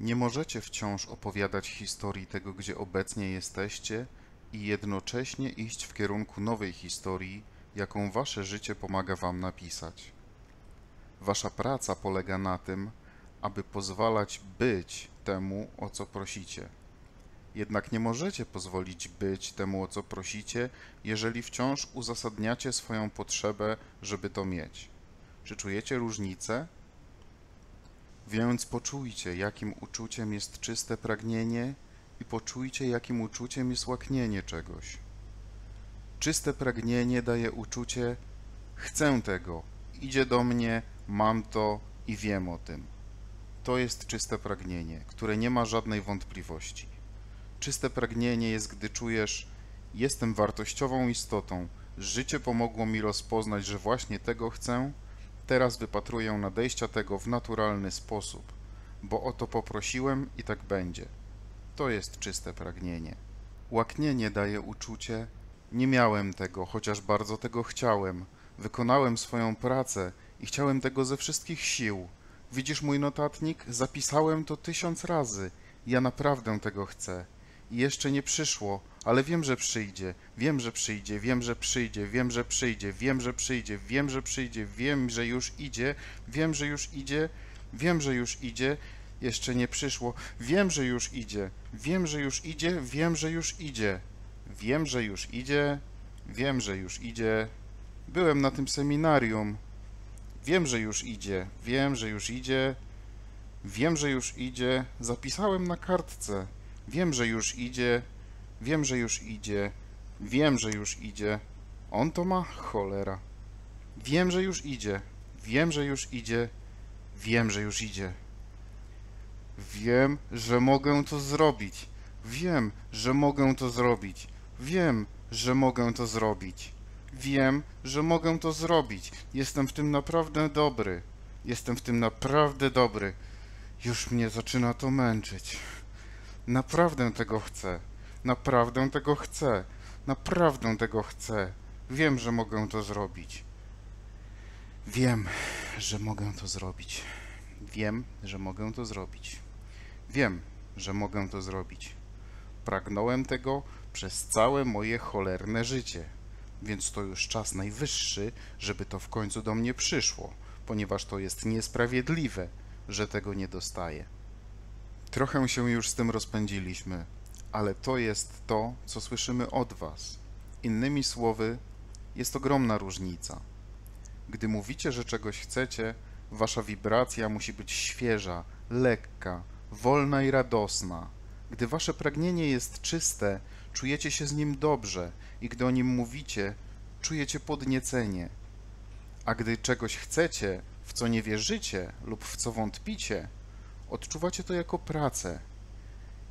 Nie możecie wciąż opowiadać historii tego, gdzie obecnie jesteście i jednocześnie iść w kierunku nowej historii, jaką wasze życie pomaga wam napisać. Wasza praca polega na tym, aby pozwalać być temu, o co prosicie. Jednak nie możecie pozwolić być temu, o co prosicie, jeżeli wciąż uzasadniacie swoją potrzebę, żeby to mieć. Czy czujecie różnicę? Więc poczujcie, jakim uczuciem jest czyste pragnienie i poczujcie, jakim uczuciem jest łaknienie czegoś. Czyste pragnienie daje uczucie chcę tego, idzie do mnie, mam to i wiem o tym. To jest czyste pragnienie, które nie ma żadnej wątpliwości. Czyste pragnienie jest, gdy czujesz jestem wartościową istotą, życie pomogło mi rozpoznać, że właśnie tego chcę, teraz wypatruję nadejścia tego w naturalny sposób, bo o to poprosiłem i tak będzie. To jest czyste pragnienie. Łaknienie daje uczucie nie miałem tego, chociaż bardzo tego chciałem. Wykonałem swoją pracę i chciałem tego ze wszystkich sił. Widzisz mój notatnik? Zapisałem to tysiąc razy. Ja naprawdę tego chcę. I jeszcze nie przyszło, ale wiem, że przyjdzie. Wiem, że przyjdzie, wiem, że przyjdzie, wiem, że przyjdzie, wiem, że przyjdzie, wiem, że przyjdzie, wiem, że już idzie, wiem, że już idzie, wiem, że już idzie. Jeszcze nie przyszło. Wiem, że już idzie. Wiem, że już idzie, wiem, że już idzie. Wiem, że już idzie. Wiem, że już idzie. Byłem na tym seminarium. Wiem, że już idzie. Wiem, że już idzie. Wiem, że już idzie. Zapisałem na kartce. Wiem, że już idzie. Wiem, że już idzie. Wiem, że już idzie. On to ma? Cholera. Wiem, że już idzie. Wiem, że już idzie. Wiem, że już idzie. Wiem, że mogę to zrobić. Wiem, że mogę to zrobić. Wiem, że mogę to zrobić. Wiem, że mogę to zrobić. Jestem w tym naprawdę dobry. Jestem w tym naprawdę dobry. Już mnie zaczyna to męczyć. Naprawdę tego chcę. Naprawdę tego chcę. Naprawdę tego chcę. Wiem, że mogę to zrobić. Wiem, że mogę to zrobić. Wiem, że mogę to zrobić. Wiem, że mogę to zrobić. Pragnąłem tego przez całe moje cholerne życie, więc to już czas najwyższy, żeby to w końcu do mnie przyszło, ponieważ to jest niesprawiedliwe, że tego nie dostaję. Trochę się już z tym rozpędziliśmy, ale to jest to, co słyszymy od Was. Innymi słowy, jest ogromna różnica. Gdy mówicie, że czegoś chcecie, wasza wibracja musi być świeża, lekka, wolna i radosna. Gdy wasze pragnienie jest czyste, czujecie się z nim dobrze i gdy o nim mówicie, czujecie podniecenie. A gdy czegoś chcecie, w co nie wierzycie lub w co wątpicie, odczuwacie to jako pracę.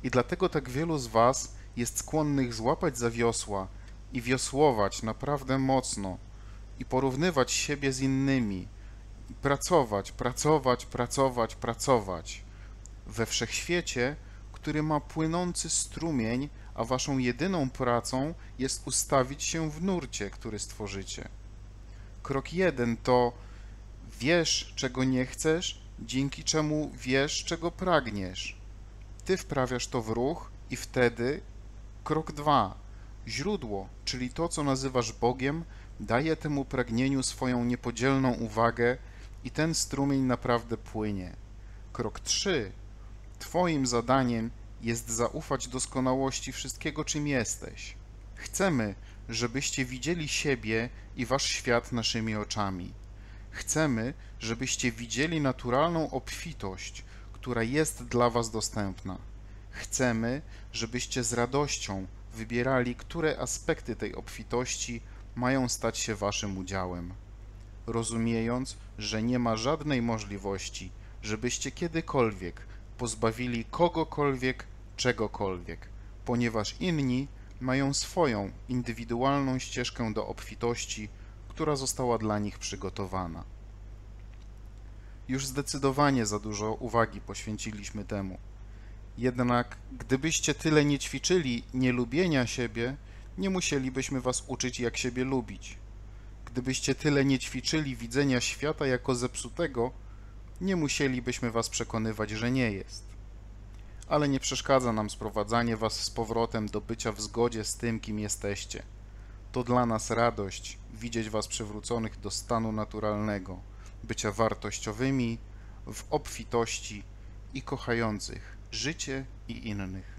I dlatego tak wielu z was jest skłonnych złapać za wiosła i wiosłować naprawdę mocno i porównywać siebie z innymi, pracować, pracować, pracować, pracować we wszechświecie, który ma płynący strumień, a waszą jedyną pracą jest ustawić się w nurcie, który stworzycie. Krok jeden to wiesz, czego nie chcesz, dzięki czemu wiesz, czego pragniesz. Ty wprawiasz to w ruch i wtedy krok dwa. Źródło, czyli to, co nazywasz Bogiem, daje temu pragnieniu swoją niepodzielną uwagę i ten strumień naprawdę płynie. Krok trzy. Twoim zadaniem jest zaufać doskonałości wszystkiego, czym jesteś. Chcemy, żebyście widzieli siebie i wasz świat naszymi oczami. Chcemy, żebyście widzieli naturalną obfitość, która jest dla was dostępna. Chcemy, żebyście z radością wybierali, które aspekty tej obfitości mają stać się waszym udziałem. Rozumiejąc, że nie ma żadnej możliwości, żebyście kiedykolwiek pozbawili kogokolwiek czegokolwiek, ponieważ inni mają swoją indywidualną ścieżkę do obfitości, która została dla nich przygotowana. Już zdecydowanie za dużo uwagi poświęciliśmy temu. Jednak gdybyście tyle nie ćwiczyli nielubienia siebie, nie musielibyśmy was uczyć, jak siebie lubić. Gdybyście tyle nie ćwiczyli widzenia świata jako zepsutego, nie musielibyśmy was przekonywać, że nie jest. ale nie przeszkadza nam sprowadzanie was z powrotem do bycia w zgodzie z tym, kim jesteście. To dla nas radość widzieć was przywróconych do stanu naturalnego, bycia wartościowymi, w obfitości i kochających życie i innych.